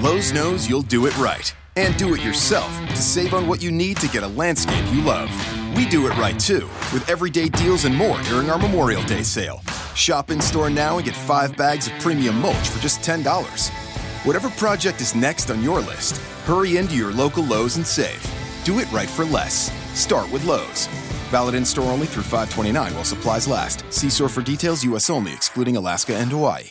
Lowe's knows you'll do it right and do it yourself to save on what you need to get a landscape you love. We do it right too, with everyday deals and more during our Memorial Day sale. Shop in store now and get five bags of premium mulch for just $10. Whatever project is next on your list, hurry into your local Lowe's and save. Do it right for less. Start with Lowe's. Valid in store only through 529 while supplies last. See store for details, U.S. only, excluding Alaska and Hawaii.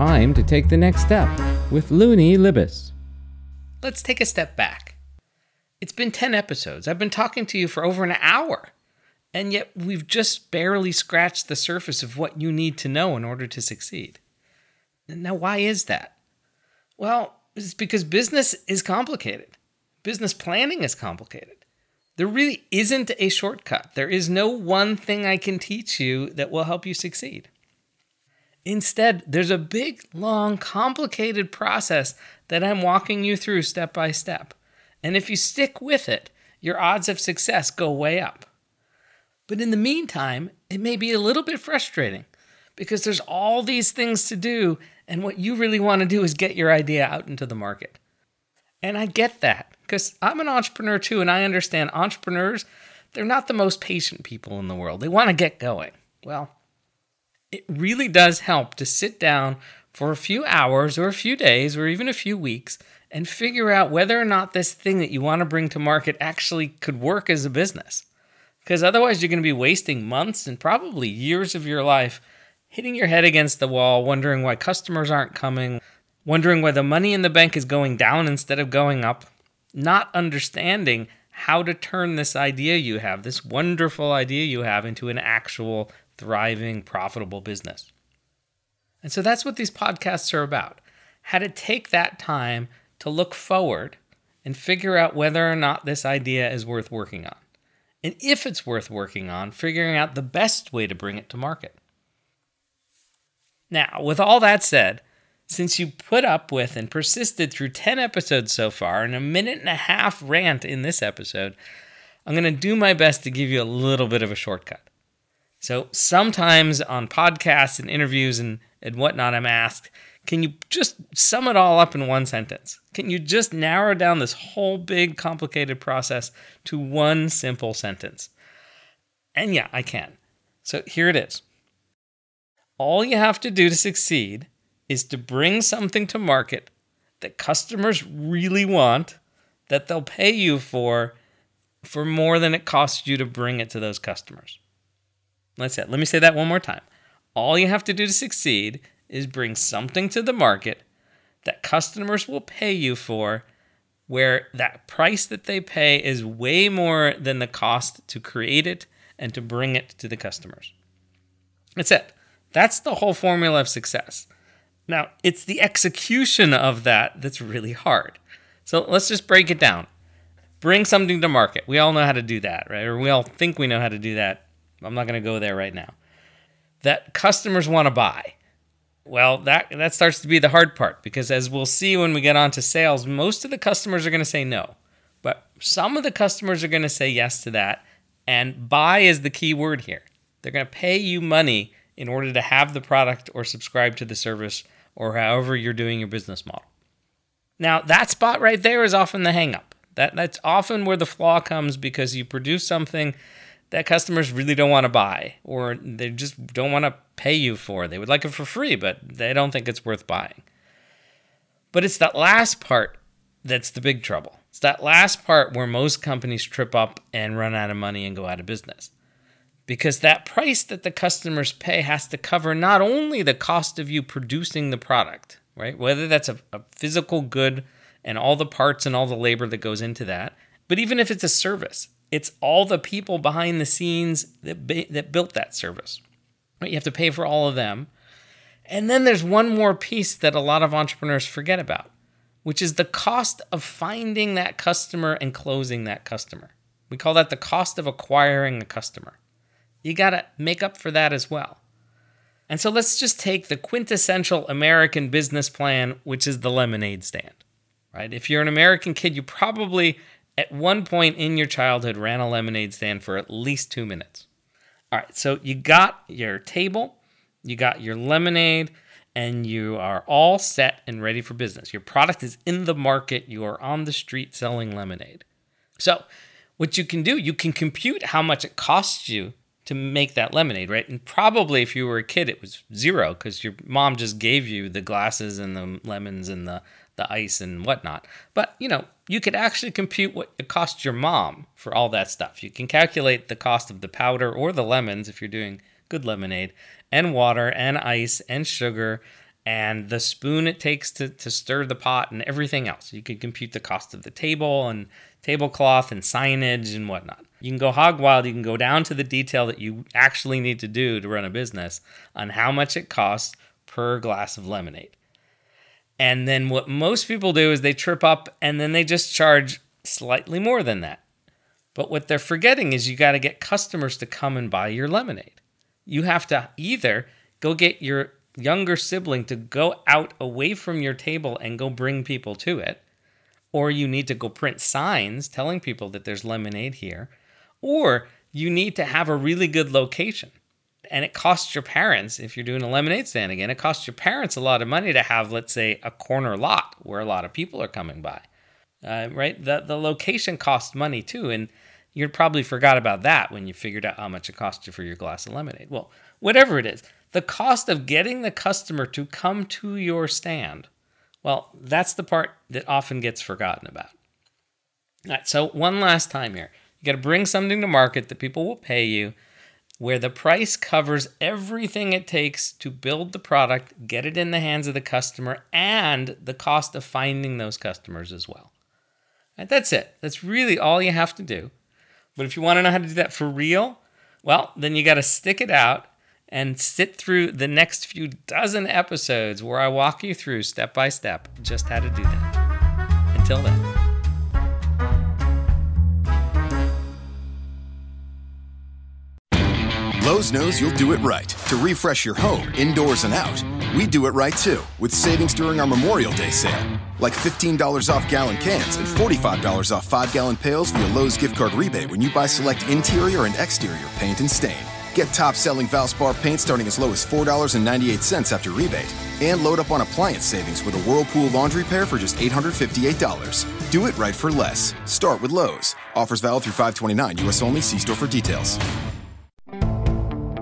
Time to take the next step with Luni Libes. Let's take a step back. It's been 10 episodes. I've been talking to you for over an hour, and yet we've just barely scratched the surface of what you need to know in order to succeed. Now, why is that? Well, it's because business is complicated. Business planning is complicated. There really isn't a shortcut. There is no one thing I can teach you that will help you succeed. Instead, there's a big, long, complicated process that I'm walking you through step by step. And if you stick with it, your odds of success go way up. But in the meantime, it may be a little bit frustrating because there's all these things to do, and what you really want to do is get your idea out into the market. And I get that because I'm an entrepreneur too, and I understand entrepreneurs, they're not the most patient people in the world. They want to get going. Well, it really does help to sit down for a few hours or a few days or even a few weeks and figure out whether or not this thing that you want to bring to market actually could work as a business. Because otherwise, you're going to be wasting months and probably years of your life hitting your head against the wall, wondering why customers aren't coming, wondering why the money in the bank is going down instead of going up, not understanding how to turn this idea you have, this wonderful idea you have, into an actual thriving, profitable business. And so that's what these podcasts are about how to take that time to look forward and figure out whether or not this idea is worth working on. And if it's worth working on, figuring out the best way to bring it to market. Now, with all that said, since you put up with and persisted through 10 episodes so far and a minute and a half rant in this episode, I'm going to do my best to give you a little bit of a shortcut. So sometimes on podcasts and interviews and, and whatnot, I'm asked, can you just sum it all up in one sentence? Can you just narrow down this whole big, complicated process to one simple sentence? And yeah, I can. So here it is. All you have to do to succeed is to bring something to market that customers really want, that they'll pay you for, for more than it costs you to bring it to those customers. Let's say, let me say that one more time. All you have to do to succeed is bring something to the market that customers will pay you for where that price that they pay is way more than the cost to create it and to bring it to the customers. That's it. That's the whole formula of success. Now, it's the execution of that that's really hard. So let's just break it down. Bring something to market. We all know how to do that, right? Or we all think we know how to do that. I'm not going to go there right now. That customers want to buy. Well, that that starts to be the hard part because as we'll see when we get on to sales, most of the customers are going to say no. But some of the customers are going to say yes to that, and buy is the key word here. They're going to pay you money in order to have the product or subscribe to the service or however you're doing your business model. Now, that spot right there is often the hangup. That that's often where the flaw comes because you produce something that customers really don't want to buy or they just don't want to pay you for. They would like it for free, but they don't think it's worth buying. But it's that last part that's the big trouble. It's that last part where most companies trip up and run out of money and go out of business. Because that price that the customers pay has to cover not only the cost of you producing the product, right? Whether that's a, a physical good and all the parts and all the labor that goes into that, but even if it's a service, it's all the people behind the scenes that, that built that service. Right? You have to pay for all of them. And then there's one more piece that a lot of entrepreneurs forget about, which is the cost of finding that customer and closing that customer. We call that the cost of acquiring a customer. You got to make up for that as well. And so let's just take the quintessential American business plan, which is the lemonade stand, right? If you're an American kid, you probably at one point in your childhood ran a lemonade stand for at least two minutes. All right, so you got your table, you got your lemonade, and you are all set and ready for business. Your product is in the market, you are on the street selling lemonade. So, what you can do, you can compute how much it costs you to make that lemonade, right? And probably if you were a kid, it was zero because your mom just gave you the glasses and the lemons and the, the ice and whatnot. But, you know, you could actually compute what it cost your mom for all that stuff. You can calculate the cost of the powder or the lemons if you're doing good lemonade, and water and ice and sugar and the spoon it takes to, to stir the pot and everything else. You could compute the cost of the table and tablecloth and signage and whatnot. You can go hog wild. You can go down to the detail that you actually need to do to run a business on how much it costs per glass of lemonade. And then what most people do is they trip up and then they just charge slightly more than that. But what they're forgetting is you got to get customers to come and buy your lemonade. You have to either go get your younger sibling to go out away from your table and go bring people to it, or you need to go print signs telling people that there's lemonade here, or you need to have a really good location. And it costs your parents, if you're doing a lemonade stand again, it costs your parents a lot of money to have, let's say, a corner lot where a lot of people are coming by. Uh, right? The, the location costs money too. And you probably forgot about that when you figured out how much it cost you for your glass of lemonade. Well, whatever it is, the cost of getting the customer to come to your stand, well, that's the part that often gets forgotten about. All right, so one last time here. You got to bring something to market that people will pay you, where the price covers everything it takes to build the product, get it in the hands of the customer, and the cost of finding those customers as well. Right, that's it. That's really all you have to do. But if you want to know how to do that for real, well, then you got to stick it out and sit through the next few dozen episodes where I walk you through step by step just how to do that. Until then. Lowe's knows you'll do it right to refresh your home indoors and out. We do it right too with savings during our Memorial Day sale. Like $15 off gallon cans and $45 off 5 gallon pails via Lowe's gift card rebate when you buy select interior and exterior paint and stain. Get top selling Valspar paint starting as low as $4.98 after rebate. And load up on appliance savings with a Whirlpool laundry pair for just $858. Do it right for less. Start with Lowe's. Offers valid through 529 US only. See store for details.